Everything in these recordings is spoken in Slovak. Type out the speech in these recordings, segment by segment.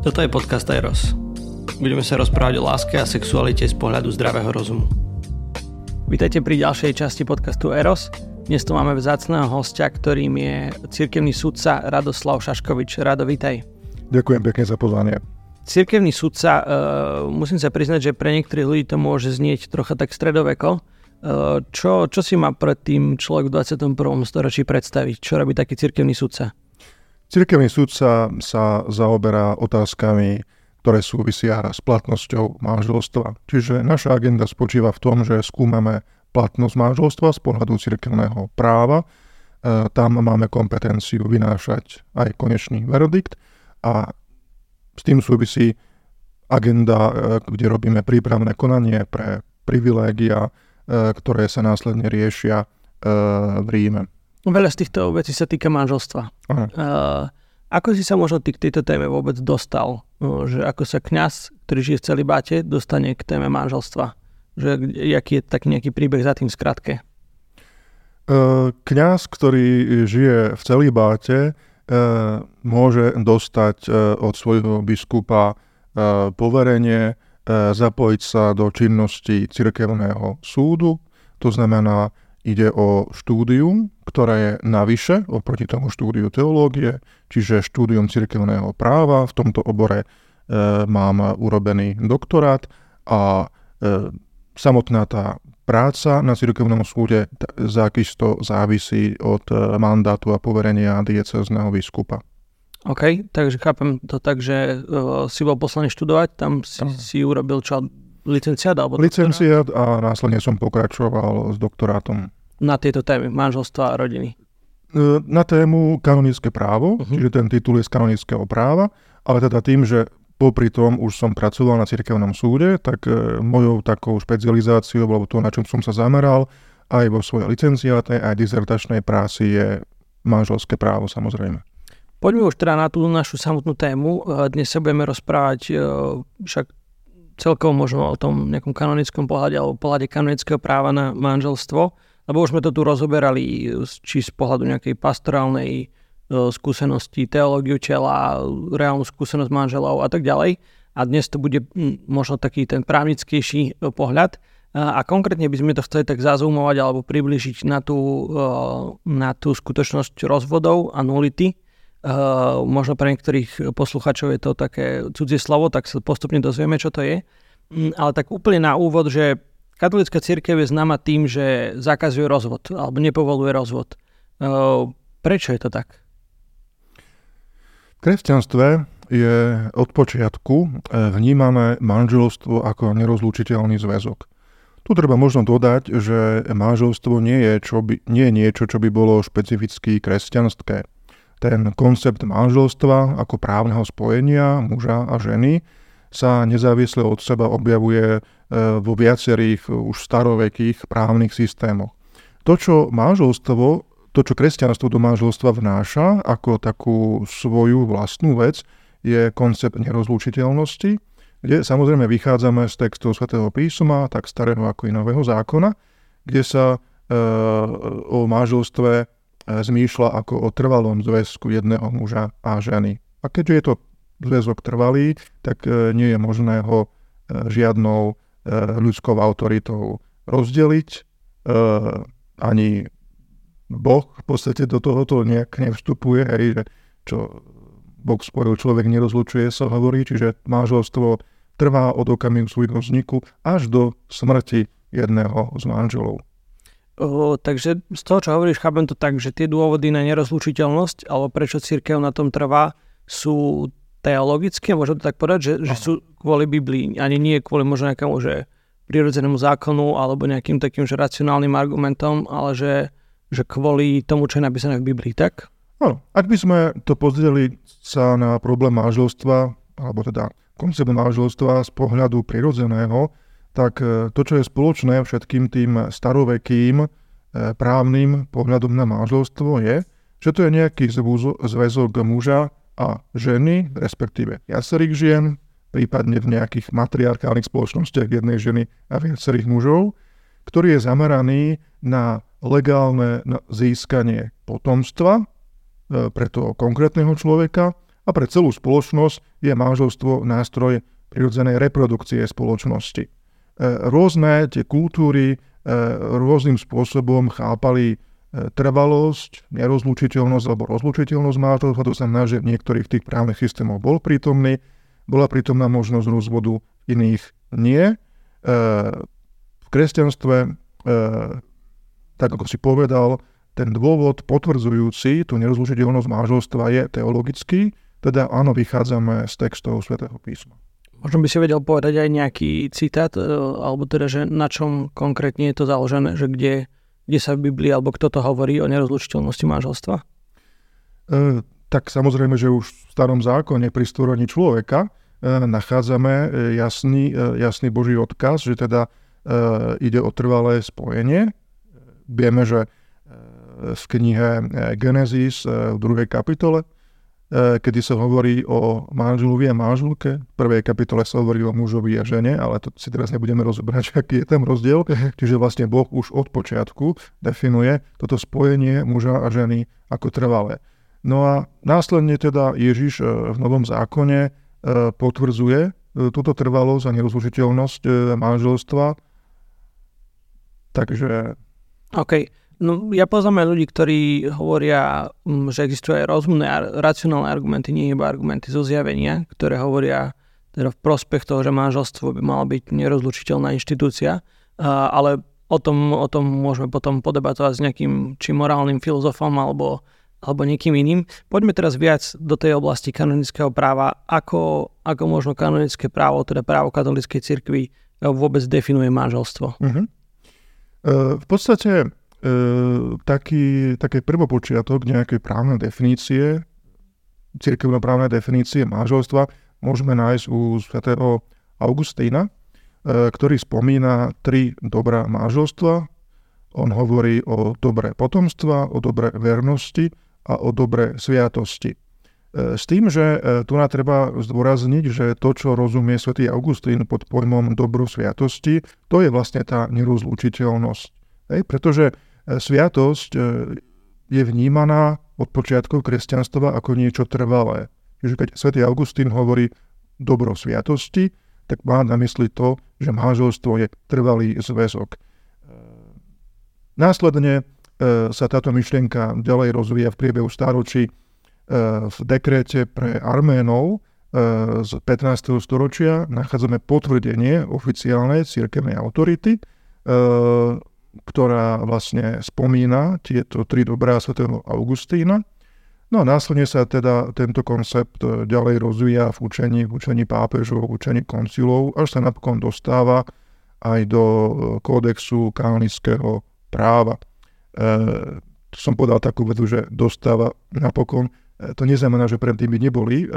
Toto je podcast Eros. Budeme sa rozprávať o láske a sexualite z pohľadu zdravého rozumu. Vítajte pri ďalšej časti podcastu Eros. Dnes tu máme vzácného hostia, ktorým je cirkevný sudca Radoslav Šaškovič. Rado, vítaj. Ďakujem pekne za pozvanie. Cirkevný sudca, uh, musím sa priznať, že pre niektorých ľudí to môže znieť trocha tak stredoveko. Uh, čo, čo si má pred tým človek v 21. storočí predstaviť? Čo robí taký cirkevný sudca? Cirkevný súdca sa zaoberá otázkami, ktoré súvisia s platnosťou manželstva. Čiže naša agenda spočíva v tom, že skúmame platnosť manželstva z pohľadu cirkevného práva. E, tam máme kompetenciu vynášať aj konečný verdikt a s tým súvisí agenda, e, kde robíme prípravné konanie pre privilégia, e, ktoré sa následne riešia v Ríme. Veľa z týchto vecí sa týka manželstva. Uh, ako si sa možno ty k tejto téme vôbec dostal? Uh, že ako sa kňaz, ktorý žije v celibáte, dostane k téme manželstva? Že aký je tak nejaký príbeh za tým skratke? Uh, kňaz, ktorý žije v celibáte, uh, môže dostať uh, od svojho biskupa poverenie zapojiť sa do činnosti cirkevného súdu. To znamená, ide o štúdium, ktoré je navyše oproti tomu štúdiu teológie, čiže štúdium cirkevného práva. V tomto obore e, mám urobený doktorát a e, samotná tá práca na cirkevnom súde zákisto závisí od e, mandátu a poverenia diecezného biskupa. OK, takže chápem to tak, že uh, si bol poslaný študovať, tam si, si urobil čo, licenciát alebo Licenciát a následne som pokračoval s doktorátom na tieto témy manželstva a rodiny? E, na tému kanonické právo, uh-huh. čiže ten titul je z kanonického práva, ale teda tým, že popri tom už som pracoval na cirkevnom súde, tak e, mojou takou špecializáciou, alebo to, na čom som sa zameral, aj vo svojej licenciáte, aj dizertačnej práci je manželské právo samozrejme. Poďme už teda na tú našu samotnú tému. E, dnes sa budeme rozprávať však celkovo možno o tom nejakom kanonickom pohľade alebo pohľade kanonického práva na manželstvo. Lebo už sme to tu rozoberali či z pohľadu nejakej pastorálnej e, skúsenosti, teológiu tela, reálnu skúsenosť manželov a tak ďalej. A dnes to bude možno taký ten právnickejší e, pohľad. A konkrétne by sme to chceli tak zazúmovať alebo približiť na tú, na tú skutočnosť rozvodov a nulity. Možno pre niektorých posluchačov je to také cudzie slovo, tak sa postupne dozvieme, čo to je. Ale tak úplne na úvod, že Katolická církev je známa tým, že zakazuje rozvod alebo nepovoluje rozvod. Prečo je to tak? V kresťanstve je od počiatku e, vnímané manželstvo ako nerozlučiteľný zväzok. Tu treba možno dodať, že manželstvo nie je, čo by, nie je niečo, čo by bolo špecificky kresťanské. Ten koncept manželstva ako právneho spojenia muža a ženy sa nezávisle od seba objavuje e, vo viacerých už starovekých právnych systémoch. To, čo manželstvo, to, čo kresťanstvo do manželstva vnáša ako takú svoju vlastnú vec, je koncept nerozlučiteľnosti, kde samozrejme vychádzame z textov svätého písma, tak starého ako i nového zákona, kde sa e, o manželstve e, zmýšľa ako o trvalom zväzku jedného muža a ženy. A keďže je to zväzok trvalý, tak e, nie je možné ho e, žiadnou e, ľudskou autoritou rozdeliť. Ani Boh v podstate do tohoto nejak nevstupuje, hej, že čo Boh spojil, človek nerozlučuje, sa hovorí, čiže manželstvo trvá od okamihu svojho vzniku až do smrti jedného z manželov. O, takže z toho, čo hovoríš, chápem to tak, že tie dôvody na nerozlučiteľnosť, alebo prečo církev na tom trvá, sú teologické, môžem to tak povedať, že, že sú kvôli Biblii, ani nie kvôli možno nejakému, že prirodzenému zákonu alebo nejakým takým že racionálnym argumentom, ale že, že kvôli tomu, čo je napísané v Biblii, tak? Áno, ak by sme to pozreli sa na problém manželstva, alebo teda koncept manželstva z pohľadu prirodzeného, tak e, to, čo je spoločné všetkým tým starovekým e, právnym pohľadom na manželstvo je, že to je nejaký zväzok muža a ženy, respektíve viacerých žien, prípadne v nejakých matriarchálnych spoločnostiach jednej ženy a viacerých mužov, ktorý je zameraný na legálne získanie potomstva e, pre toho konkrétneho človeka A pre celú spoločnosť je manželstvo nástroj prirodzenej reprodukcie spoločnosti. E, rôzne tie kultúry e, rôznym spôsobom chápali e, trvalosť, nerozlučiteľnosť alebo rozlučiteľnosť manželstva. To znamená, že v niektorých tých právnych systémoch bol prítomný, bola prítomná možnosť rozvodu, iných nie. V kresťanstve, tak ako si povedal, ten dôvod potvrdzujúci tú nerozlučiteľnosť manželstva je teologický, teda áno, vychádzame z textov svätého písma. Možno by si vedel povedať aj nejaký citát, e, alebo teda, že na čom konkrétne je to založené, že kde, kde sa v Biblii, alebo kto to hovorí o nerozlučiteľnosti manželstva? E, tak samozrejme, že už v starom zákone pri stvorení človeka e, nachádzame e, jasný, e, jasný Boží odkaz, že teda e, ide o trvalé spojenie. Vieme, že e, v knihe Genesis v druhej kapitole E, kedy sa hovorí o manželovi a manželke. V prvej kapitole sa hovorí o mužovi a žene, ale to si teraz nebudeme rozobrať, aký je tam rozdiel. Čiže vlastne Boh už od počiatku definuje toto spojenie muža a ženy ako trvalé. No a následne teda Ježiš e, v Novom zákone e, potvrdzuje túto trvalosť a nerozlučiteľnosť manželstva. Takže... OK. No, ja poznám aj ľudí, ktorí hovoria, mm, že existujú aj rozumné a racionálne argumenty, nie iba argumenty zo zjavenia, ktoré hovoria teda v prospech toho, že manželstvo by mala byť nerozlučiteľná inštitúcia, ale o tom, o tom môžeme potom podebatovať s nejakým či morálnym filozofom alebo, alebo niekým iným. Poďme teraz viac do tej oblasti kanonického práva. Ako, ako možno kanonické právo, teda právo katolíckej cirkvi vôbec definuje manželstvo? Uh-huh. v podstate e, taký, také prvopočiatok nejakej právnej definície, cirkevno-právnej definície manželstva môžeme nájsť u svätého Augustína, e, ktorý spomína tri dobrá manželstva. On hovorí o dobré potomstva, o dobré vernosti a o dobré sviatosti. E, s tým, že e, tu na treba zdôrazniť, že to, čo rozumie svätý Augustín pod pojmom dobro sviatosti, to je vlastne tá nerozlučiteľnosť. Hej, pretože E, sviatosť e, je vnímaná od počiatkov kresťanstva ako niečo trvalé. Čiže keď svätý Augustín hovorí dobro sviatosti, tak má na mysli to, že manželstvo je trvalý zväzok. E, následne sa táto myšlienka ďalej rozvíja v priebehu stáročí v dekréte pre Arménov z 15. storočia nachádzame potvrdenie oficiálnej cirkevnej autority, ktorá vlastne spomína tieto tri dobrá svätého Augustína. No a následne sa teda tento koncept e, ďalej rozvíja v učení, v učení pápežov, v učení koncilov, až sa napokon dostáva aj do e, kódexu kanonického práva. E, som povedal takú vedu, že dostáva napokon. E, to neznamená, že predtým by neboli e,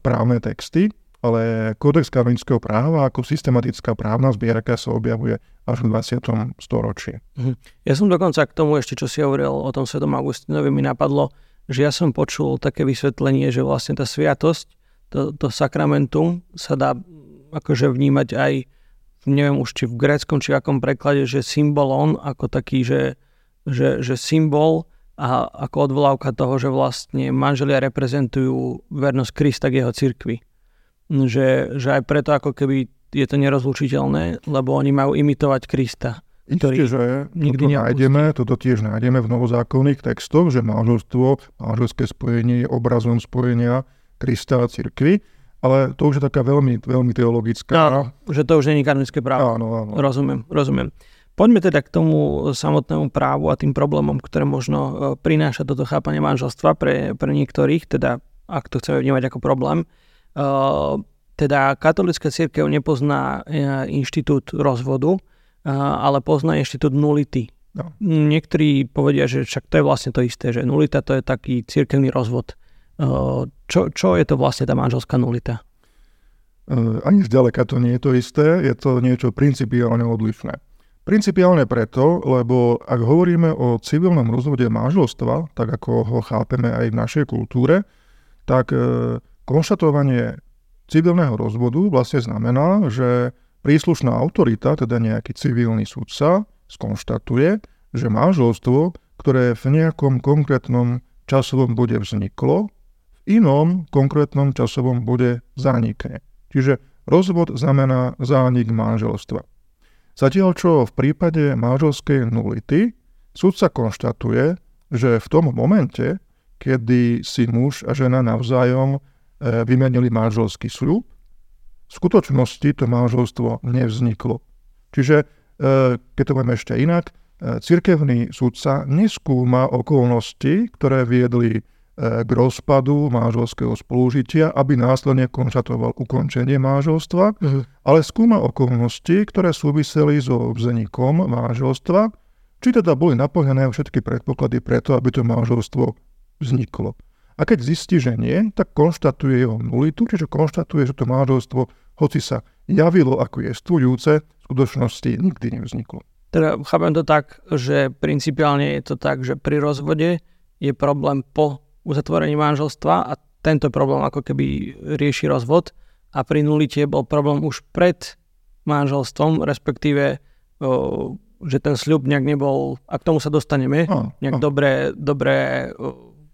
právne texty, ale kódex kanonického práva ako systematická právna zbierka sa objavuje až v 20. storočí. Mhm. Ja som dokonca k tomu ešte, čo si hovoril o tom svetom Augustinovi, mi napadlo, že ja som počul také vysvetlenie, že vlastne tá sviatosť, to, to sakramentum sa dá akože vnímať aj, neviem už či v gréckom, či v akom preklade, že symbolon ako taký, že, že, že symbol a ako odvolávka toho, že vlastne manželia reprezentujú vernosť Krista k jeho cirkvi že, že aj preto ako keby je to nerozlučiteľné, lebo oni majú imitovať Krista. Ktorý Isté, že nikdy toto nájdeme, toto tiež nájdeme v novozákonných textoch, že manželstvo, manželské spojenie je obrazom spojenia Krista a cirkvi, ale to už je taká veľmi, veľmi teologická. Áno, že to už nie je kanonické právo. Áno, áno. Rozumiem, rozumiem. Poďme teda k tomu samotnému právu a tým problémom, ktoré možno e, prináša toto chápanie manželstva pre, pre niektorých, teda ak to chceme vnímať ako problém. Ehm, teda katolická církev nepozná e, inštitút rozvodu, ale pozná inštitút nulity. No. Niektorí povedia, že však to je vlastne to isté, že nulita to je taký církevný rozvod. Ehm, čo, čo je to vlastne tá manželská nulita? Ani zďaleka to nie je to isté, je to niečo principiálne odlišné. Principiálne preto, lebo ak hovoríme o civilnom rozvode manželstva, tak ako ho chápeme aj v našej kultúre, tak Konštatovanie civilného rozvodu vlastne znamená, že príslušná autorita, teda nejaký civilný sudca, skonštatuje, že manželstvo, ktoré v nejakom konkrétnom časovom bode vzniklo, v inom konkrétnom časovom bode zanikne. Čiže rozvod znamená zánik manželstva. Zatiaľ čo v prípade manželskej nulity súdca konštatuje, že v tom momente, kedy si muž a žena navzájom vymenili manželský sľub, v skutočnosti to manželstvo nevzniklo. Čiže, e, keď to budeme ešte inak, e, cirkevný súdca neskúma okolnosti, ktoré viedli k rozpadu manželského spolužitia, aby následne konštatoval ukončenie manželstva, uh-huh. ale skúma okolnosti, ktoré súviseli so vznikom manželstva, či teda boli naplnené všetky predpoklady preto, aby to manželstvo vzniklo. A keď zistí, že nie, tak konštatuje jeho nulitu, čiže konštatuje, že to manželstvo, hoci sa javilo ako jestvujúce, v skutočnosti nikdy nevzniklo. Teda chápem to tak, že principiálne je to tak, že pri rozvode je problém po uzatvorení manželstva a tento problém ako keby rieši rozvod a pri nulite bol problém už pred manželstvom, respektíve že ten sľub nejak nebol, a k tomu sa dostaneme, nejak dobre, dobre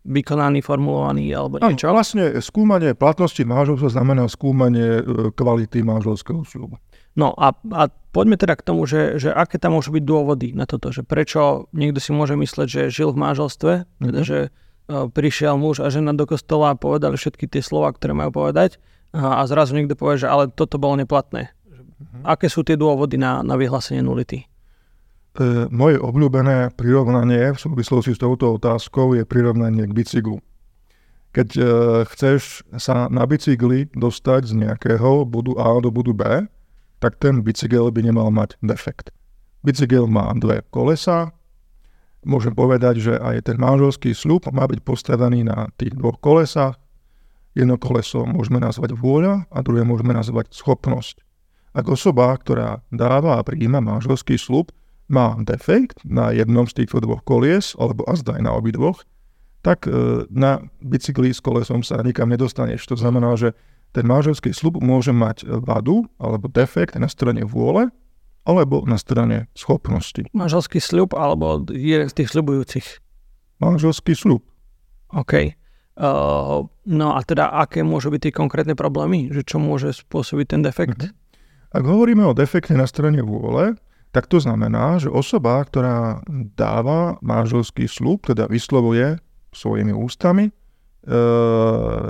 vykonaný, formulovaný alebo niečo. A vlastne skúmanie platnosti manželstva znamená skúmanie e, kvality manželského sľubu. No a, a poďme teda k tomu, že, že aké tam môžu byť dôvody na toto, že prečo niekto si môže mysleť, že žil v manželstve, mm-hmm. teda že prišiel muž a žena do kostola a povedali všetky tie slova, ktoré majú povedať a, a zrazu niekto povie, že ale toto bolo neplatné. Uh-huh. Aké sú tie dôvody na, na vyhlásenie nulity? E, moje obľúbené prirovnanie v súvislosti s touto otázkou je prirovnanie k bicyklu. Keď e, chceš sa na bicykli dostať z nejakého bodu A do bodu B, tak ten bicykel by nemal mať defekt. Bicykel má dve kolesa, môžem povedať, že aj ten manželský sľub má byť postavený na tých dvoch kolesách. Jedno koleso môžeme nazvať vôľa a druhé môžeme nazvať schopnosť. Ak osoba, ktorá dáva a prijíma manželský sľub, má defekt na jednom z týchto dvoch kolies, alebo azda aj na obidvoch, tak e, na bicykli s kolesom sa nikam nedostaneš. To znamená, že ten manželský slub môže mať vadu alebo defekt na strane vôle alebo na strane schopnosti. Manželský sľub alebo jeden z tých sľubujúcich? Manželský sľub. OK. Uh, no a teda aké môžu byť tie konkrétne problémy? Že čo môže spôsobiť ten defekt? Mm-hmm. Ak hovoríme o defekte na strane vôle, tak to znamená, že osoba, ktorá dáva manželský slub, teda vyslovuje svojimi ústami e,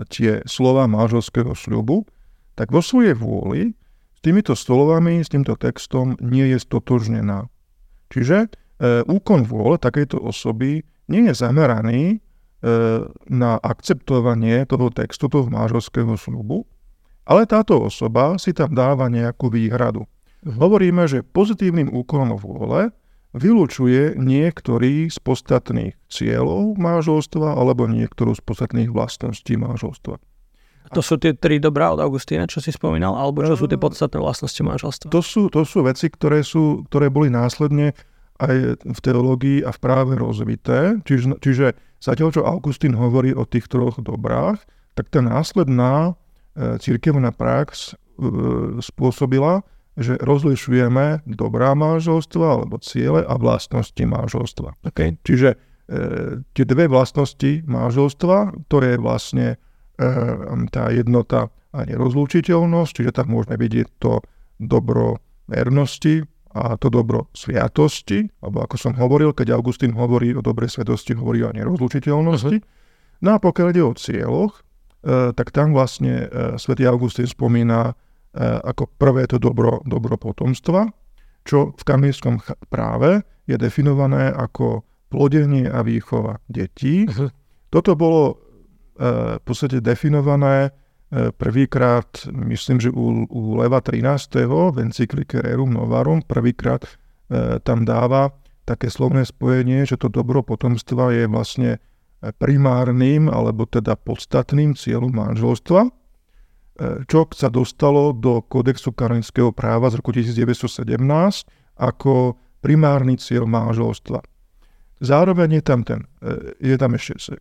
tie slova manželského sľubu, tak vo svojej vôli s týmito slovami, s týmto textom nie je stotožnená. Čiže e, úkon vôle takejto osoby nie je zameraný e, na akceptovanie toho textu, toho mážovského slubu, ale táto osoba si tam dáva nejakú výhradu. Hovoríme, že pozitívnym úkonom vôle vylúčuje niektorý z podstatných cieľov mážovstva alebo niektorú z podstatných vlastností mážovstva. To sú tie tri dobrá od Augustína, čo si spomínal, alebo čo sú tie podstatné vlastnosti manželstva? To sú, to sú veci, ktoré, sú, ktoré boli následne aj v teológii a v práve rozvité. Čiže, čiže zatiaľ, čo Augustín hovorí o tých troch dobrách, tak tá následná e, církevná prax e, spôsobila, že rozlišujeme dobrá manželstva alebo ciele a vlastnosti manželstva. Okay. Čiže e, tie dve vlastnosti manželstva, to je vlastne Ehm, tá jednota a nerozlúčiteľnosť, čiže tam môžeme vidieť to dobro vernosti a to dobro sviatosti, alebo ako som hovoril, keď Augustín hovorí o dobrej svetosti, hovorí o nerozlučiteľnosti. Uh-huh. No a pokiaľ ide o cieľoch, e, tak tam vlastne e, svätý Augustín spomína e, ako prvé to dobro, dobro potomstva, čo v kanonickom práve je definované ako plodenie a výchova detí. Uh-huh. Toto bolo v podstate definované e, prvýkrát, myslím, že u, u Leva 13. v encyklike Rerum Novarum prvýkrát tam dáva také slovné spojenie, že to dobro potomstva je vlastne primárnym alebo teda podstatným cieľom manželstva, čo sa dostalo do kodexu kanonického práva z roku 1917 ako primárny cieľ manželstva. Zároveň je tam, ten, je tam ešte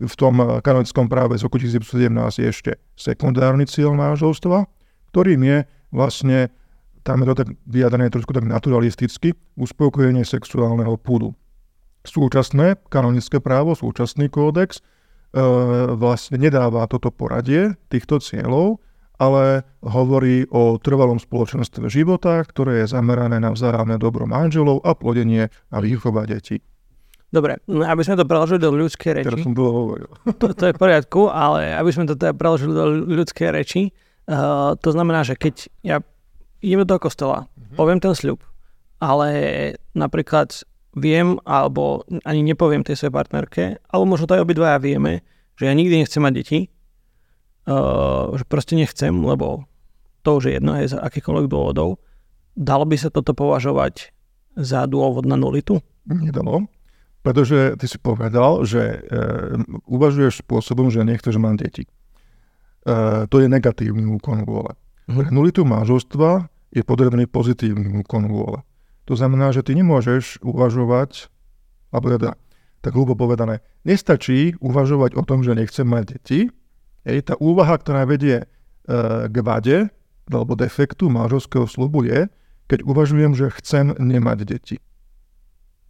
v tom kanonickom práve z roku 1917 je ešte sekundárny cieľ manželstva, ktorým je vlastne, tam je to tak vyjadrené trošku tak naturalisticky, uspokojenie sexuálneho púdu. Súčasné kanonické právo, súčasný kódex vlastne nedáva toto poradie týchto cieľov, ale hovorí o trvalom spoločenstve života, ktoré je zamerané na vzájomné dobro manželov a plodenie a výchova detí. Dobre, no aby sme to preložili do ľudskej reči. Teraz som to hovoril. To, to je v poriadku, ale aby sme to teda preložili do ľudskej reči, uh, to znamená, že keď ja idem do kostola, mm-hmm. poviem ten sľub, ale napríklad viem, alebo ani nepoviem tej svojej partnerke, alebo možno to aj obidvaja vieme, že ja nikdy nechcem mať deti, uh, že proste nechcem, lebo to už je jedno, je z akýchkoľvek dôvodov. Dalo by sa toto považovať za dôvod na nulitu? Nedalo, pretože ty si povedal, že uh, uvažuješ spôsobom, že nechceš mať deti. Uh, to je negatívny úkon vôle. Uh-huh. Pre nulitu manželstva je potrebný pozitívny úkon vôle. To znamená, že ty nemôžeš uvažovať, alebo teda, tak hlúbo povedané, nestačí uvažovať o tom, že nechcem mať deti, Hej, tá úvaha, ktorá vedie e, k vade alebo defektu manželského slubu je, keď uvažujem, že chcem nemať deti.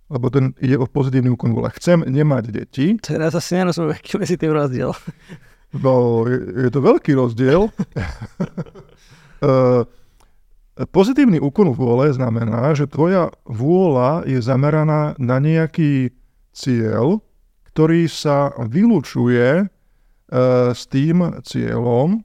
Lebo ten ide o pozitívny úkon vôle. Chcem nemať deti. Teraz asi nerozumiem, aký medzi tým rozdiel. No, je, je to veľký rozdiel. e, pozitívny úkon vôle znamená, že tvoja vôľa je zameraná na nejaký cieľ, ktorý sa vylúčuje E, s tým cieľom,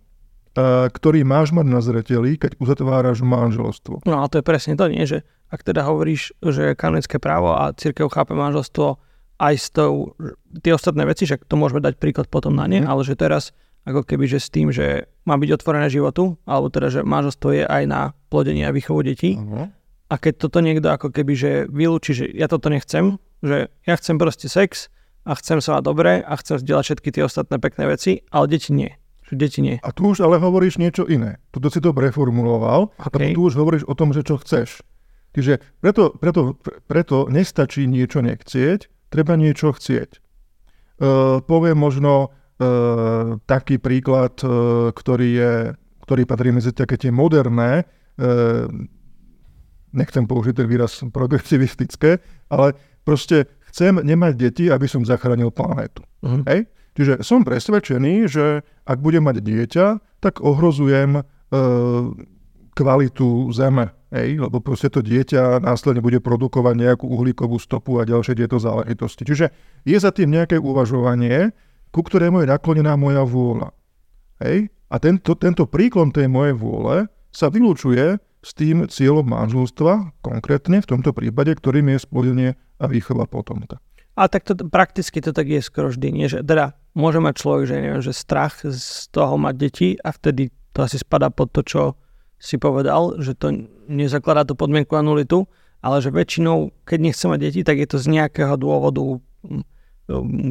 e, ktorý máš mať na zreteli, keď uzatváraš manželstvo. No a to je presne to, nie? Že ak teda hovoríš, že kanonické právo a církev chápe manželstvo aj s tou, tie ostatné veci, že to môžeme dať príklad potom na ne, mm. ale že teraz ako keby, že s tým, že má byť otvorené životu, alebo teda, že manželstvo je aj na plodenie a výchovu detí. Uh-huh. A keď toto niekto ako keby, že vylúči, že ja toto nechcem, že ja chcem proste sex, a chcem sa mať dobre a chcem zdieľať všetky tie ostatné pekné veci, ale deti nie. Že deti nie. A tu už ale hovoríš niečo iné. Tuto si to preformuloval okay. a tu už hovoríš o tom, že čo chceš. Čiže preto, preto, preto nestačí niečo nechcieť, treba niečo chcieť. Uh, poviem možno taký príklad, uh, ktorý, je, ktorý patrí medzi také tie moderné, uh, nechcem použiť ten výraz progresivistické, ale proste chcem nemať deti, aby som zachránil planétu. Uh-huh. Hej? Čiže som presvedčený, že ak budem mať dieťa, tak ohrozujem e, kvalitu zeme. Hej? Lebo proste to dieťa následne bude produkovať nejakú uhlíkovú stopu a ďalšie tieto záležitosti. Čiže je za tým nejaké uvažovanie, ku ktorému je naklonená moja vôľa. Hej? A tento, tento príklon tej mojej vôle sa vylúčuje s tým cieľom manželstva, konkrétne v tomto prípade, ktorým je splodenie a výchova potomka. A tak to, prakticky to tak je skoro vždy, nie? že teda môže mať človek, že neviem, že strach z toho mať deti a vtedy to asi spada pod to, čo si povedal, že to nezakladá to podmienku a nulitu, ale že väčšinou, keď nechce mať deti, tak je to z nejakého dôvodu,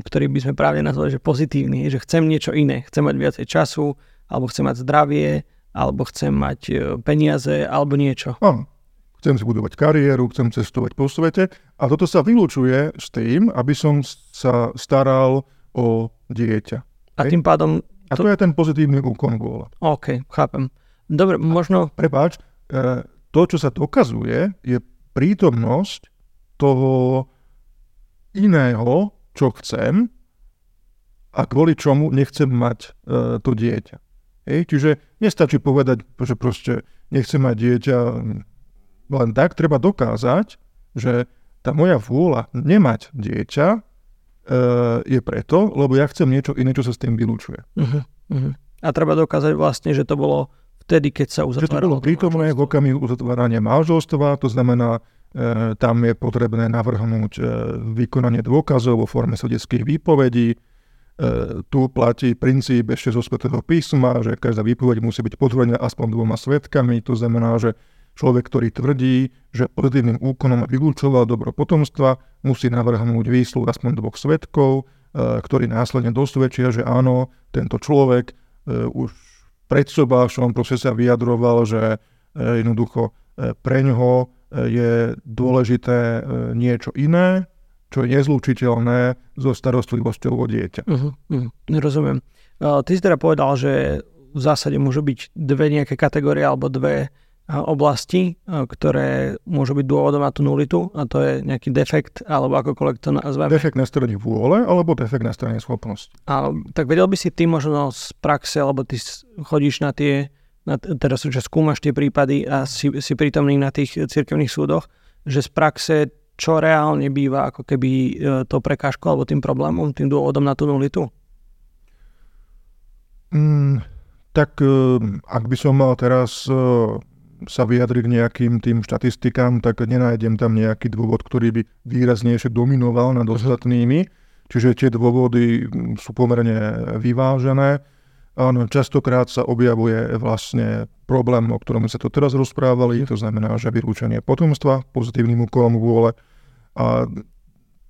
ktorý by sme práve nazvali, že pozitívny, že chcem niečo iné, chcem mať viacej času, alebo chcem mať zdravie, alebo chcem mať e, peniaze, alebo niečo. Áno. Chcem si budovať kariéru, chcem cestovať po svete a toto sa vylúčuje s tým, aby som sa staral o dieťa. A tým pádom... To... A to je ten pozitívny úkon vôľa. OK, chápem. Dobre, možno... Prepáč, e, to, čo sa dokazuje, je prítomnosť toho iného, čo chcem a kvôli čomu nechcem mať e, to dieťa. Hej? Čiže nestačí povedať, že proste nechcem mať dieťa len tak, treba dokázať, že tá moja vôľa nemať dieťa e, je preto, lebo ja chcem niečo iné, čo sa s tým vylúčuje. Uh-huh, uh-huh. A treba dokázať vlastne, že to bolo vtedy, keď sa uzatváralo. Že to bolo prítomné v okamihu uzatvárania manželstva, to znamená, tam je potrebné navrhnúť e, vykonanie dôkazov vo forme svedeckých výpovedí, E, tu platí princíp ešte zo svetého písma, že každá výpoveď musí byť potvrdená aspoň dvoma svetkami. To znamená, že človek, ktorý tvrdí, že pozitívnym úkonom vylúčoval dobro potomstva, musí navrhnúť výsluh aspoň dvoch svetkov, e, ktorí následne dosvedčia, že áno, tento človek e, už pred sobášom proste sa vyjadroval, že jednoducho pre ňoho je dôležité niečo iné, čo je nezlučiteľné so starostlivosťou o dieťa. Uh-huh, uh-huh, rozumiem. Ty si teda povedal, že v zásade môžu byť dve nejaké kategórie alebo dve oblasti, ktoré môžu byť dôvodom na tú nulitu a to je nejaký defekt alebo akokoľvek to nazveme. Defekt na strane vôle alebo defekt na strane schopnosti. A, tak vedel by si ty možno z praxe, alebo ty chodíš na tie, teraz že skúmaš tie prípady a si, si prítomný na tých cirkevných súdoch, že z praxe čo reálne býva ako keby e, to prekážkou alebo tým problémom, tým dôvodom na tú nulitu? Mm, tak e, ak by som mal teraz e, sa vyjadriť nejakým tým štatistikám, tak nenájdem tam nejaký dôvod, ktorý by výraznejšie dominoval nad ostatnými. Čiže tie dôvody sú pomerne vyvážené. Áno, častokrát sa objavuje vlastne problém, o ktorom sa to teraz rozprávali, to znamená, že vylúčenie potomstva pozitívnym úkolom vôle. A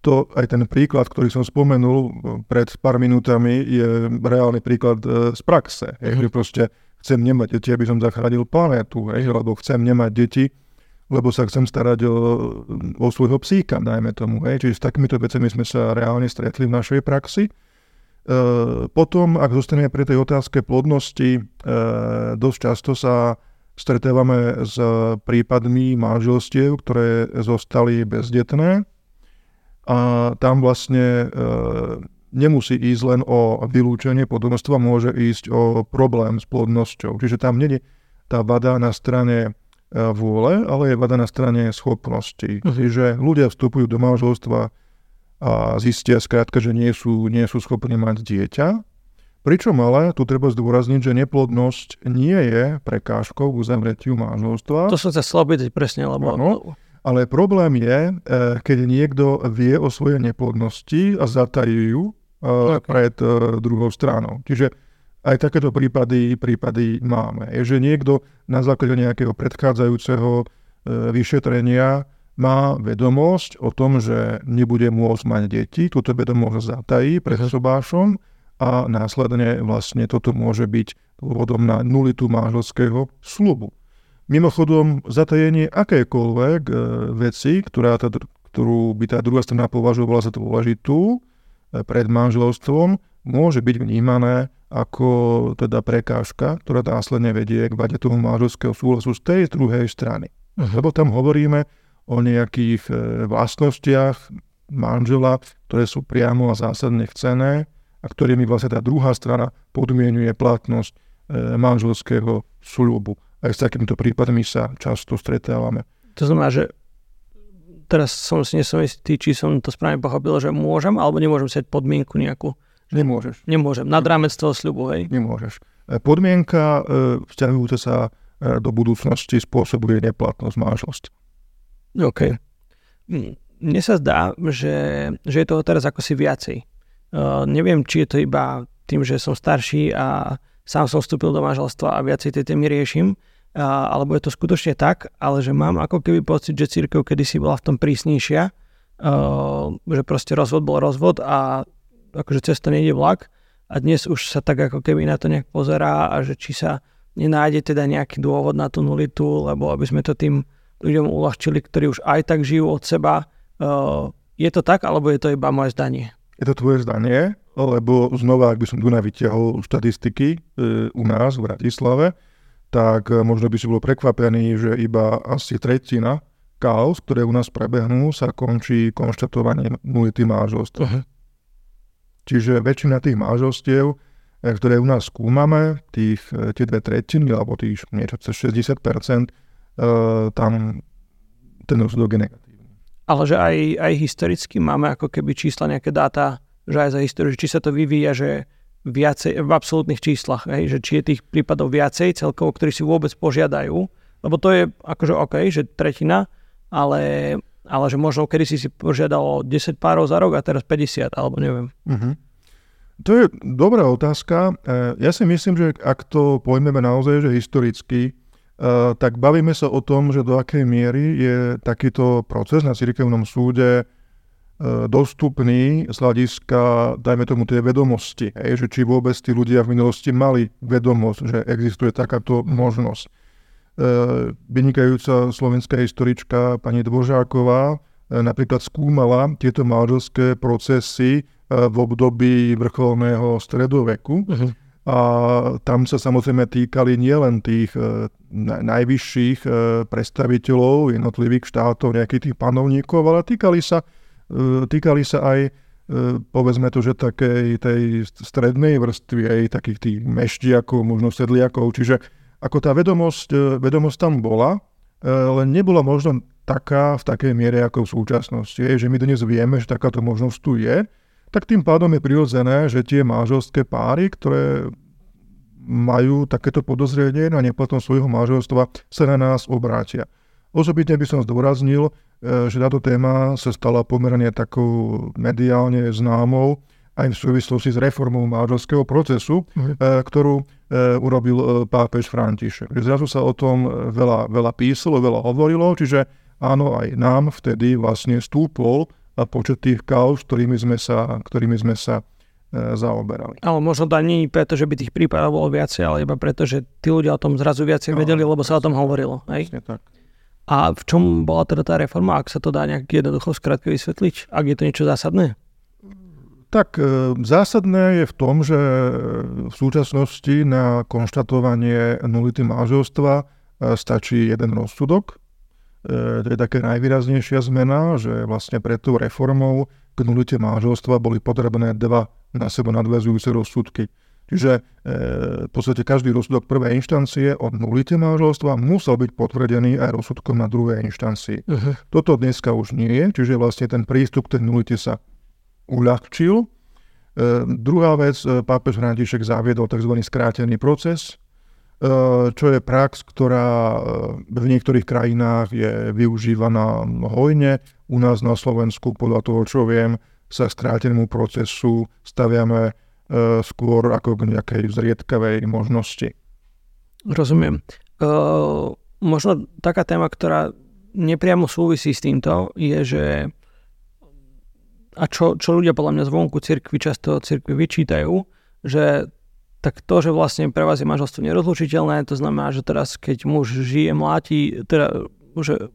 to aj ten príklad, ktorý som spomenul pred pár minútami, je reálny príklad e, z praxe. Je, že proste chcem nemať deti, aby som zachránil planétu, hej, lebo chcem nemať deti, lebo sa chcem starať o, o svojho psíka, dajme tomu. Hej. Čiže s takýmito vecami sme sa reálne stretli v našej praxi. E, potom, ak zostaneme pri tej otázke plodnosti, e, dosť často sa stretávame s prípadmi manželstiev, ktoré zostali bezdetné. A tam vlastne nemusí ísť len o vylúčenie potomstva, môže ísť o problém s plodnosťou. Čiže tam nie je tá vada na strane vôle, ale je vada na strane schopnosti. Uh-huh. Čiže ľudia vstupujú do manželstva a zistia skrátka, že nie sú, nie sú schopní mať dieťa. Pričom ale tu treba zdôrazniť, že neplodnosť nie je prekážkou k uzavretiu manželstva. To som sa slobodiť presne, lebo... Ano, ale problém je, e, keď niekto vie o svojej neplodnosti a zatají ju, okay. pred uh, druhou stranou. Čiže aj takéto prípady, prípady máme. Je, že niekto na základe nejakého predchádzajúceho vyšetrenia má vedomosť o tom, že nebude môcť mať deti, túto vedomosť zatají pred mhm. sobášom a následne vlastne toto môže byť dôvodom na nulitu manželského slubu. Mimochodom, zatajenie akékoľvek e, veci, ktorá tá, ktorú by tá druhá strana považovala za dôležitú, pred manželstvom môže byť vnímané ako teda prekážka, ktorá následne vedie k vade toho manželského súhlasu z tej druhej strany. Uh-huh. Lebo tam hovoríme o nejakých e, vlastnostiach manžela, ktoré sú priamo a zásadne chcené a ktorými vlastne tá druhá strana podmienuje platnosť e, manželského slubu. Aj s takýmito prípadmi sa často stretávame. To znamená, že teraz som si nesom istý, či som to správne pochopil, že môžem alebo nemôžem si podmienku nejakú. Nemôžeš. Nemôžem. Nad rámec toho sľubu, hej? Nemôžeš. E, podmienka e, vzťahujúca sa do budúcnosti spôsobuje neplatnosť manželstva. OK. Hm, mne sa zdá, že, že je toho teraz ako si viacej. Uh, neviem, či je to iba tým, že som starší a sám som vstúpil do manželstva a viacej tie témy riešim, a, alebo je to skutočne tak, ale že mám ako keby pocit, že církev kedysi bola v tom prísnejšia, uh, že proste rozvod bol rozvod a akože cez to nejde vlak a dnes už sa tak ako keby na to nejak pozerá a že či sa nenájde teda nejaký dôvod na tú nulitu, lebo aby sme to tým ľuďom uľahčili, ktorí už aj tak žijú od seba. Je to tak, alebo je to iba moje zdanie? Je to tvoje zdanie, lebo znova, ak by som tu vyťahol štatistiky e, u nás v Bratislave, tak eh, možno by si bol prekvapený, že iba asi tretina kaos, ktoré u nás prebehnú, sa končí konštatovaním nulity manželstva. Uh-huh. Čiže väčšina tých manželstiev, eh, ktoré u nás skúmame, tých, tie dve tretiny, alebo tých niečo cez 60%, tam ten rozsudok je negatívny. Ale že aj, aj historicky máme ako keby čísla, nejaké dáta, že aj za históriu, či sa to vyvíja, že viacej, v absolútnych číslach, hej, že či je tých prípadov viacej celkovo, ktorí si vôbec požiadajú, lebo to je akože OK, že tretina, ale, ale že možno kedy si si požiadal 10 párov za rok a teraz 50, alebo neviem. Uh-huh. To je dobrá otázka. E, ja si myslím, že ak to pojmeme naozaj, že historicky, tak bavíme sa o tom, že do akej miery je takýto proces na cirkevnom súde E, dostupný z hľadiska, dajme tomu, tie vedomosti. Hej, že či vôbec tí ľudia v minulosti mali vedomosť, že existuje takáto možnosť. E, vynikajúca slovenská historička pani Dvořáková e, napríklad skúmala tieto manželské procesy v období vrcholného stredoveku. Uh-huh. A tam sa samozrejme týkali nielen tých e, najvyšších e, predstaviteľov jednotlivých štátov, nejakých tých panovníkov, ale týkali sa, e, týkali sa aj povedzme to, že takej tej strednej vrstvy, aj takých tých meštiakov, možno sedliakov, čiže ako tá vedomosť, vedomosť tam bola, len nebola možno taká v takej miere ako v súčasnosti. Že my dnes vieme, že takáto možnosť tu je, tak tým pádom je prirodzené, že tie manželské páry, ktoré majú takéto podozrenie na neplatnosť svojho manželstva, sa na nás obrátia. Osobitne by som zdôraznil, e, že táto téma sa stala pomerne takou mediálne známou aj v súvislosti s reformou manželského procesu, mm. ktorú e, urobil pápež František. Zrazu sa o tom veľa, veľa písalo, veľa hovorilo, čiže áno, aj nám vtedy vlastne stúpol počet tých kauz, ktorými sme sa, ktorými sme sa e, zaoberali. Ale možno to nie preto, že by tých prípadov bolo viacej, ale iba preto, že tí ľudia o tom zrazu viacej no, vedeli, lebo sa o tom hovorilo. Hej? tak. A v čom bola teda tá reforma, ak sa to dá nejak jednoducho skrátke vysvetliť? Ak je to niečo zásadné? Tak e, zásadné je v tom, že v súčasnosti na konštatovanie nulity manželstva e, stačí jeden rozsudok E, to je také najvýraznejšia zmena, že vlastne pred tou reformou k nulite manželstva boli potrebné dva na seba nadväzujúce rozsudky. Čiže e, v podstate každý rozsudok prvej inštancie od nulite manželstva musel byť potvrdený aj rozsudkom na druhej inštancii. Uh-huh. Toto dneska už nie je, čiže vlastne ten prístup k tej nulite sa uľahčil. E, druhá vec, e, pápež František zaviedol tzv. skrátený proces, čo je prax, ktorá eh, v niektorých krajinách je využívaná hojne. U nás na Slovensku, podľa toho, čo viem, sa skrátenému procesu staviame eh, skôr ako k nejakej zriedkavej možnosti. Rozumiem. Uh, možno taká téma, ktorá nepriamo súvisí s týmto, je, že a čo, čo ľudia podľa mňa zvonku cirkvi často cirkvi vyčítajú, že tak to, že vlastne pre vás je manželstvo nerozlučiteľné, to znamená, že teraz keď muž žije, mláti, teda že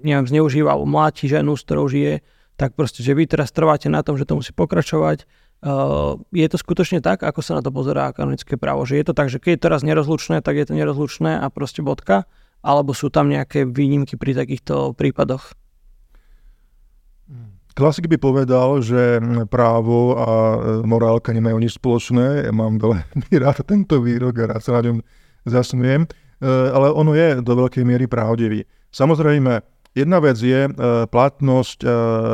neviem, zneužíva mláti ženu, s ktorou žije, tak proste, že vy teraz trváte na tom, že to musí pokračovať. Uh, je to skutočne tak, ako sa na to pozerá kanonické právo? Že je to tak, že keď je teraz nerozlučné, tak je to nerozlučné a proste bodka? Alebo sú tam nejaké výnimky pri takýchto prípadoch? Klasik by povedal, že právo a e, morálka nemajú nič spoločné. Ja mám veľmi rád tento výrok a rád sa na ňom zasmujem. E, ale ono je do veľkej miery pravdivý. Samozrejme, jedna vec je e, platnosť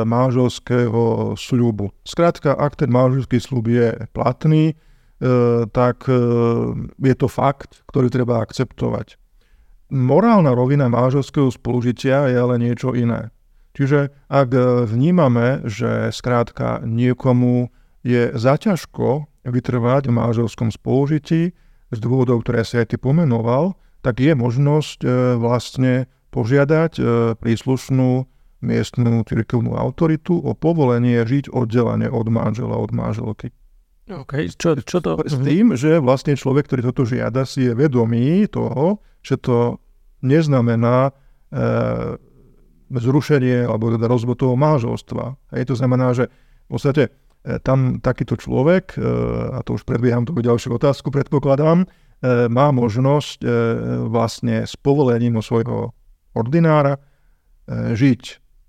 manželského sľubu. Skrátka, ak ten manželský sľub je platný, tak je to fakt, ktorý treba akceptovať. Morálna rovina manželského spolužitia je ale niečo iné. Čiže ak e, vnímame, že skrátka niekomu je zaťažko vytrvať v manželskom spolužití z dôvodov, ktoré si aj ty pomenoval, tak je možnosť e, vlastne požiadať e, príslušnú miestnú cirkevnú autoritu o povolenie žiť oddelenie od manžela, od manželky. Okay. Čo, čo to... S tým, že vlastne človek, ktorý toto žiada, si je vedomý toho, že to neznamená e, zrušenie alebo teda rozvod toho manželstva. Hej, to znamená, že v podstate e, tam takýto človek, e, a to už predbieham tú ďalšiu otázku, predpokladám, e, má možnosť vlastne s povolením svojho ordinára žiť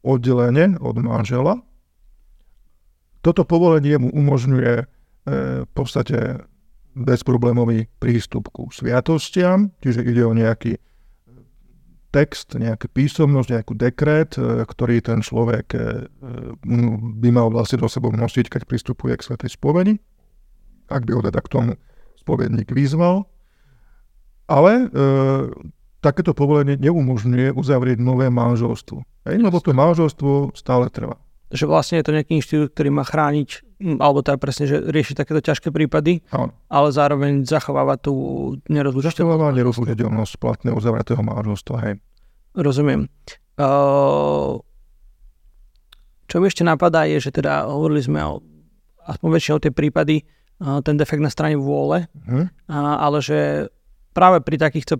oddelenie od manžela. Toto povolenie mu umožňuje v podstate bezproblémový prístup ku sviatostiam, čiže ide o nejaký text, nejakú písomnosť, nejakú dekret, e, ktorý ten človek e, by mal vlastne do sebou nosiť, keď pristupuje k svetej spovedi, ak by ho teda k tomu spovedník vyzval. Ale e, takéto povolenie neumožňuje uzavrieť nové manželstvo. Hej, lebo to manželstvo stále trvá. Že vlastne je to nejaký inštitút, ktorý má chrániť, alebo teda presne, že rieši takéto ťažké prípady, Áno. ale zároveň zachováva tú nerozlučiteľnosť. Zachováva nerozlučiteľnosť platného uzavretého manželstva, hej. Rozumiem. Uh, čo mi ešte napadá je, že teda hovorili sme o, aspoň väčšinou tie prípady, uh, ten defekt na strane vôle, uh-huh. uh, ale že práve pri takýchto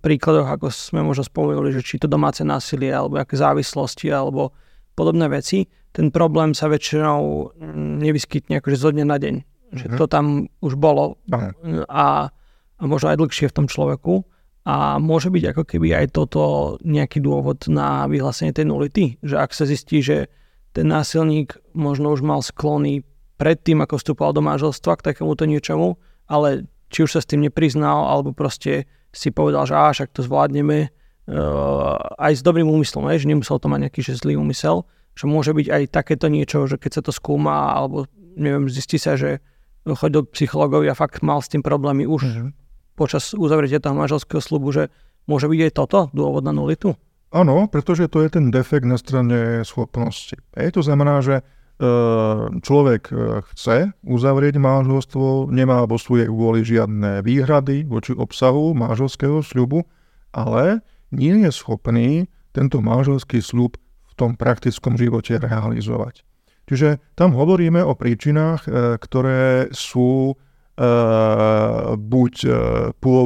príkladoch, ako sme možno spomenuli, že či to domáce násilie, alebo aké závislosti, alebo podobné veci, ten problém sa väčšinou nevyskytne akože zo dňa na deň. že to tam už bolo a, a možno aj dlhšie v tom človeku. A môže byť ako keby aj toto nejaký dôvod na vyhlásenie tej nulity, že ak sa zistí, že ten násilník možno už mal sklony predtým, ako vstupoval do manželstva k takémuto niečomu, ale či už sa s tým nepriznal, alebo proste si povedal, že á, však to zvládneme, uh, aj s dobrým úmyslom, že nemusel to mať nejaký že zlý úmysel, že môže byť aj takéto niečo, že keď sa to skúma, alebo neviem, zistí sa, že choď do psychológov a fakt mal s tým problémy už mm-hmm. počas uzavretia toho manželského slubu, že môže byť aj toto dôvod na nulitu? Áno, pretože to je ten defekt na strane schopnosti. Ej, to znamená, že e, človek e, chce uzavrieť manželstvo, nemá vo svojej vôli žiadne výhrady voči obsahu manželského sľubu, ale nie je schopný tento manželský sľub v tom praktickom živote realizovať. Čiže tam hovoríme o príčinách, e, ktoré sú e, buď, e,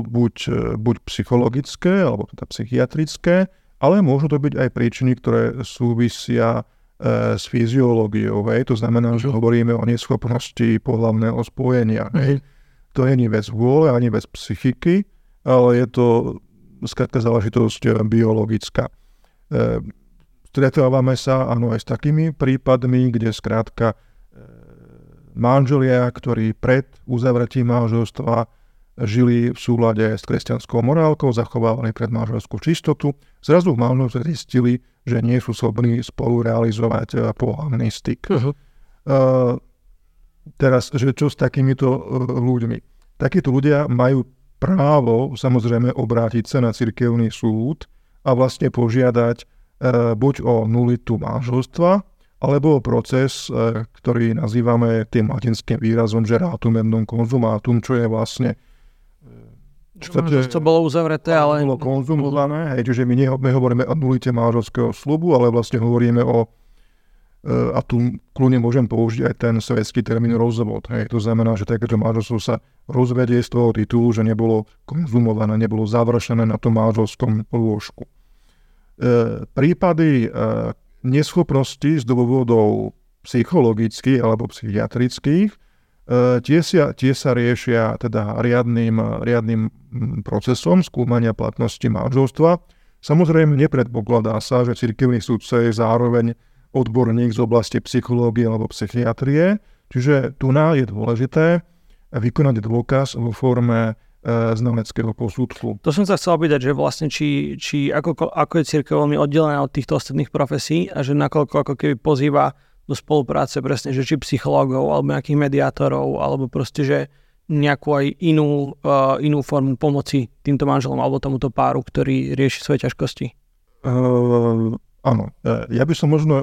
buď, buď psychologické, alebo teda psychiatrické, ale môžu to byť aj príčiny, ktoré súvisia s fyziológiou. Hej. To znamená, že hovoríme o neschopnosti pohľavného spojenia. Hej. To nie je vec vôle ani vec psychiky, ale je to skrátka záležitosť biologická stretávame sa áno aj s takými prípadmi, kde skrátka e, manželia, ktorí pred uzavretím manželstva žili v súlade s kresťanskou morálkou, zachovávali pred manželskú čistotu, zrazu v manželstve zistili, že nie sú schopní spolu realizovať e, pohľavný styk. Uh-huh. Uh, teraz, že čo s takýmito ľuďmi? Takíto ľudia majú právo samozrejme obrátiť sa na cirkevný súd a vlastne požiadať E, buď o nulitu manželstva, alebo o proces, e, ktorý nazývame tým latinským výrazom žerátum non konzumátum, čo je vlastne e, čo to bolo uzavreté, ale... Bolo konzumované, hej, čiže my nehovoríme o nulite manželského slubu, ale vlastne hovoríme o a tu kľudne môžem použiť aj ten svetský termín rozvod. Hej. To znamená, že takéto manželstvo sa rozvedie z toho titulu, že nebolo konzumované, nebolo završené na tom manželskom lôžku. E, prípady e, neschopnosti z dôvodov psychologických alebo psychiatrických, e, tie sa, tie sa riešia teda riadným, riadným procesom skúmania platnosti manželstva. Samozrejme nepredpokladá sa, že cirkevný súdca je zároveň odborník z oblasti psychológie alebo psychiatrie, čiže tu je dôležité vykonať dôkaz vo forme E, znaleckého posudku. To som sa chcel opýtať, že vlastne či, či ako, ako je církev veľmi oddelená od týchto ostatných profesí a že nakoľko ako keby pozýva do spolupráce presne, že či psychológov alebo nejakých mediátorov alebo proste, že nejakú aj inú, uh, inú formu pomoci týmto manželom alebo tomuto páru, ktorý rieši svoje ťažkosti? Uh, áno. Ja by som možno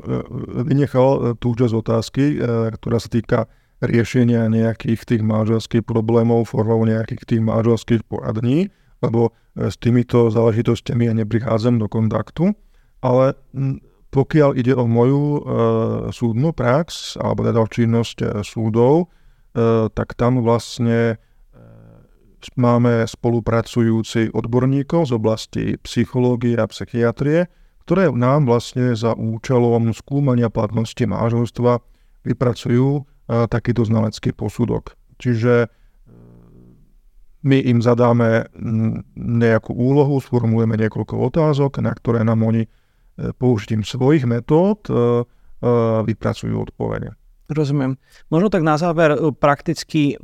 vynechal tú časť otázky, ktorá sa týka riešenia nejakých tých manželských problémov formou nejakých tých manželských poradní, lebo e, s týmito záležitostiami ja neprichádzam do kontaktu, ale pokiaľ ide o moju e, súdnu prax, alebo teda o činnosť e, súdov, e, tak tam vlastne e, máme spolupracujúci odborníkov z oblasti psychológie a psychiatrie, ktoré nám vlastne za účelom skúmania platnosti manželstva vypracujú takýto znalecký posudok. Čiže e, my im zadáme nejakú úlohu, sformulujeme niekoľko otázok, na ktoré nám oni e, použitím svojich metód e, vypracujú odpovede. Rozumiem. Možno tak na záver prakticky,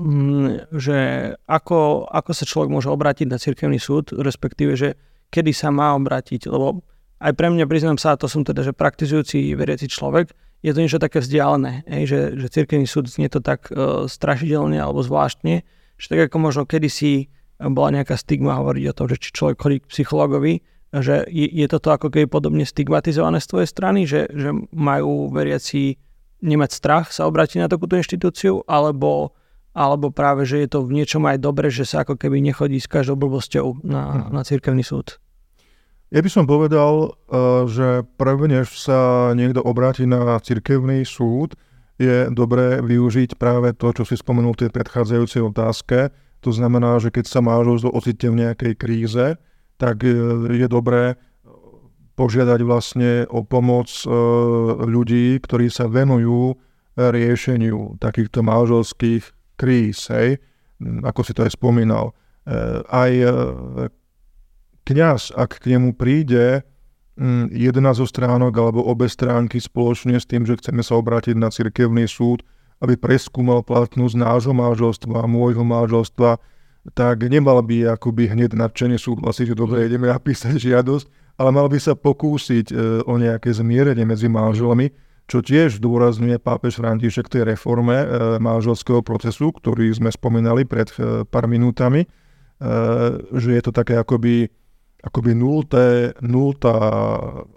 že ako, ako sa človek môže obrátiť na cirkevný súd, respektíve, že kedy sa má obrátiť, lebo aj pre mňa, priznám sa, to som teda, že praktizujúci veriaci človek, je to niečo také vzdialené, hej, že, že cirkevný súd nie to tak uh, strašidelne alebo zvláštne, že tak ako možno kedysi bola nejaká stigma hovoriť o tom, že či človek chodí k psychologovi, že je, je toto ako keby podobne stigmatizované z tvojej strany, že, že majú veriaci nemať strach sa obrátiť na takúto inštitúciu, alebo, alebo práve, že je to v niečom aj dobre, že sa ako keby nechodí s každou blbosťou na, na cirkevný súd. Ja by som povedal, eh, že prvne, než sa niekto obráti na cirkevný súd, je dobré využiť práve to, čo si spomenul v tej predchádzajúcej otázke. To znamená, že keď sa máš ocitne v nejakej kríze, tak eh, je dobré požiadať vlastne o pomoc eh, ľudí, ktorí sa venujú riešeniu takýchto manželských kríz, hej, ako si to aj spomínal. Aj kňaz, ak k nemu príde jedna zo stránok alebo obe stránky spoločne s tým, že chceme sa obrátiť na cirkevný súd, aby preskúmal platnosť nášho manželstva, môjho manželstva, tak nemal by akoby hneď nadšene súhlasiť, že dobre, ideme napísať žiadosť, ale mal by sa pokúsiť e, o nejaké zmierenie medzi manželmi, čo tiež dôrazňuje pápež František tej reforme e, manželského procesu, ktorý sme spomínali pred e, pár minútami, že je to také akoby akoby nulté, nultá,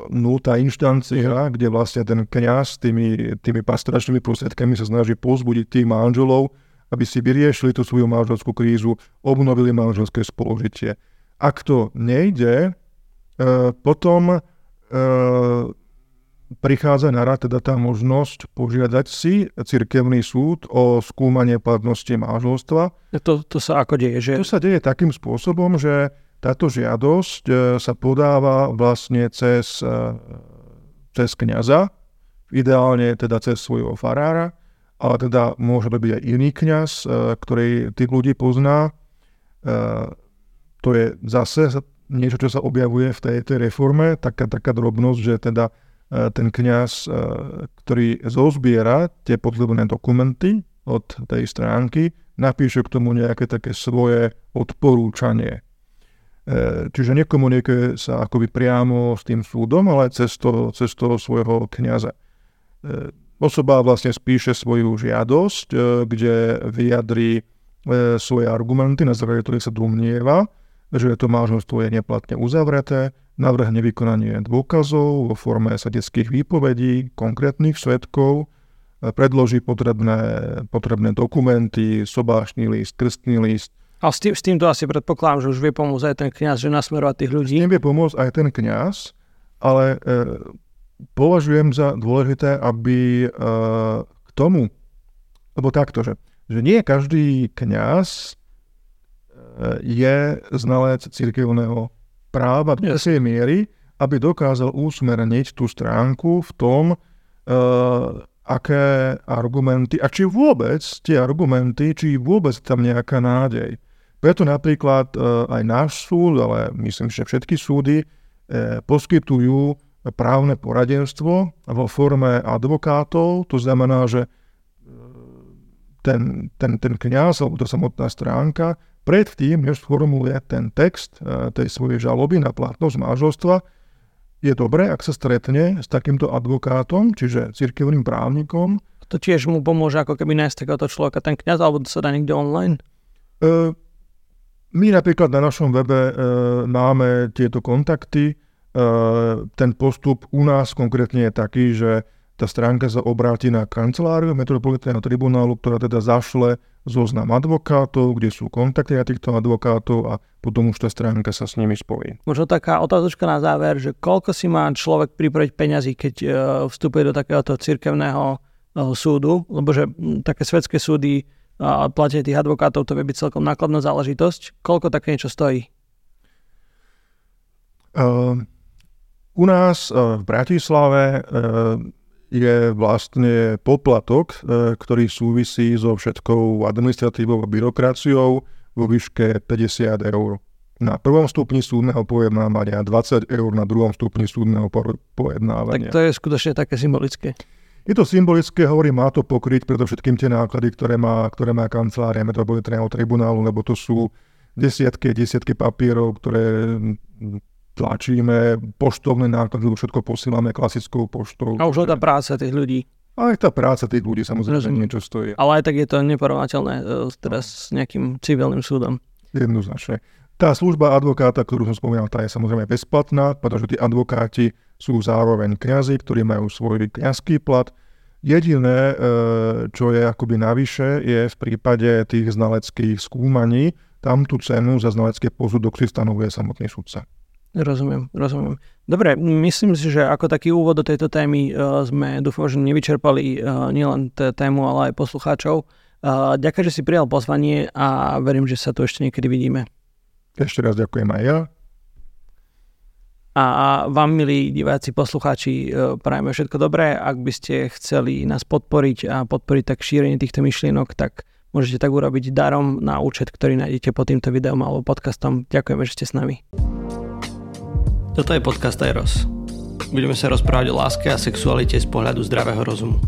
nultá inštancia, kde vlastne ten kňaz tými, tými pastoračnými prostriedkami sa snaží pozbudiť tých manželov, aby si vyriešili tú svoju manželskú krízu, obnovili manželské spoložitie. Ak to nejde, e, potom e, prichádza na rad teda tá možnosť požiadať si cirkevný súd o skúmanie platnosti manželstva. To, to sa ako deje? Že... To sa deje takým spôsobom, že táto žiadosť e, sa podáva vlastne cez, e, cez kniaza, ideálne teda cez svojho farára, ale teda môže to byť aj iný kňaz, e, ktorý tých ľudí pozná. To je zase niečo, čo sa objavuje v tej, tej reforme, taká, taká drobnosť, že teda ten kňaz, ktorý zozbiera tie potrebné dokumenty od tej stránky, napíše k tomu nejaké také svoje odporúčanie. E, čiže nekomunikuje sa akoby priamo s tým súdom, ale cez, to, cez toho svojho kniaza. E, osoba vlastne spíše svoju žiadosť, e, kde vyjadrí svoje argumenty, na základe ktorých sa domnieva, že to manželstvo je neplatne uzavreté, navrhne vykonanie dôkazov vo forme svedeckých výpovedí, konkrétnych svetkov, predloží potrebné, potrebné dokumenty, sobášny list, krstný list, a s, tým, s týmto asi predpokladám, že už vie pomôcť aj ten kňaz, že nasmerovať tých ľudí. S tým vie pomôcť aj ten kňaz, ale e, považujem za dôležité, aby e, k tomu, lebo takto, že, že nie každý kňaz e, je znalec cirkevného práva do yes. miery, aby dokázal usmerniť tú stránku v tom, e, aké argumenty, a či vôbec tie argumenty, či vôbec tam nejaká nádej. Preto napríklad e, aj náš súd, ale myslím, že všetky súdy e, poskytujú právne poradenstvo vo forme advokátov, to znamená, že e, ten, ten, ten kniaz alebo tá samotná stránka predtým, než formuluje ten text tej svojej žaloby na platnosť manželstva, je dobré, ak sa stretne s takýmto advokátom, čiže cirkevným právnikom. To tiež mu pomôže ako keby nájsť takéhoto človeka, ten kniaz, alebo sa dá niekde online? E, my napríklad na našom webe e, máme tieto kontakty. E, ten postup u nás konkrétne je taký, že tá stránka sa obráti na kanceláriu Metropolitného tribunálu, ktorá teda zašle zoznam advokátov, kde sú kontakty na týchto advokátov a potom už tá stránka sa s nimi spojí. Možno taká otázočka na záver, že koľko si má človek pripraviť peňazí, keď e, vstupuje do takéhoto cirkevného e, súdu, lebo že také svetské súdy a platie tých advokátov, to vie byť celkom nákladná záležitosť. Koľko také niečo stojí? Uh, u nás uh, v Bratislave uh, je vlastne poplatok, uh, ktorý súvisí so všetkou administratívou a byrokraciou vo výške 50 eur. Na prvom stupni súdneho pojednávania 20 eur na druhom stupni súdneho pojednávania. Tak to je skutočne také symbolické. Je to symbolické, hovorím, má to pokryť predovšetkým tie náklady, ktoré má, ktoré má kancelária metropolitného tribunálu, lebo to sú desiatky desiatky papierov, ktoré tlačíme, poštovné náklady, všetko posílame klasickou poštou. A už tá práca tých ľudí. Aj tá práca tých ľudí samozrejme Rozumiem. niečo stojí. Ale aj tak je to neporovnateľné e, teraz s nejakým civilným súdom. Jednoznačne. Tá služba advokáta, ktorú som spomínal, tá je samozrejme bezplatná, pretože tí advokáti sú zároveň kňazi, ktorí majú svoj kňazský plat. Jediné, e, čo je akoby navyše, je v prípade tých znaleckých skúmaní, tam tú cenu za znalecké posudok si stanovuje samotný sudca. Rozumiem, rozumiem. Dobre, myslím si, že ako taký úvod do tejto témy uh, sme dúfam, že nevyčerpali uh, nielen t- tému, ale aj poslucháčov. Uh, ďakujem, že si prijal pozvanie a verím, že sa tu ešte niekedy vidíme. Ešte raz ďakujem aj ja. A vám, milí diváci, poslucháči, e, prajeme všetko dobré. Ak by ste chceli nás podporiť a podporiť tak šírenie týchto myšlienok, tak môžete tak urobiť darom na účet, ktorý nájdete pod týmto videom alebo podcastom. Ďakujeme, že ste s nami. Toto je podcast Eros. Budeme sa rozprávať o láske a sexualite z pohľadu zdravého rozumu.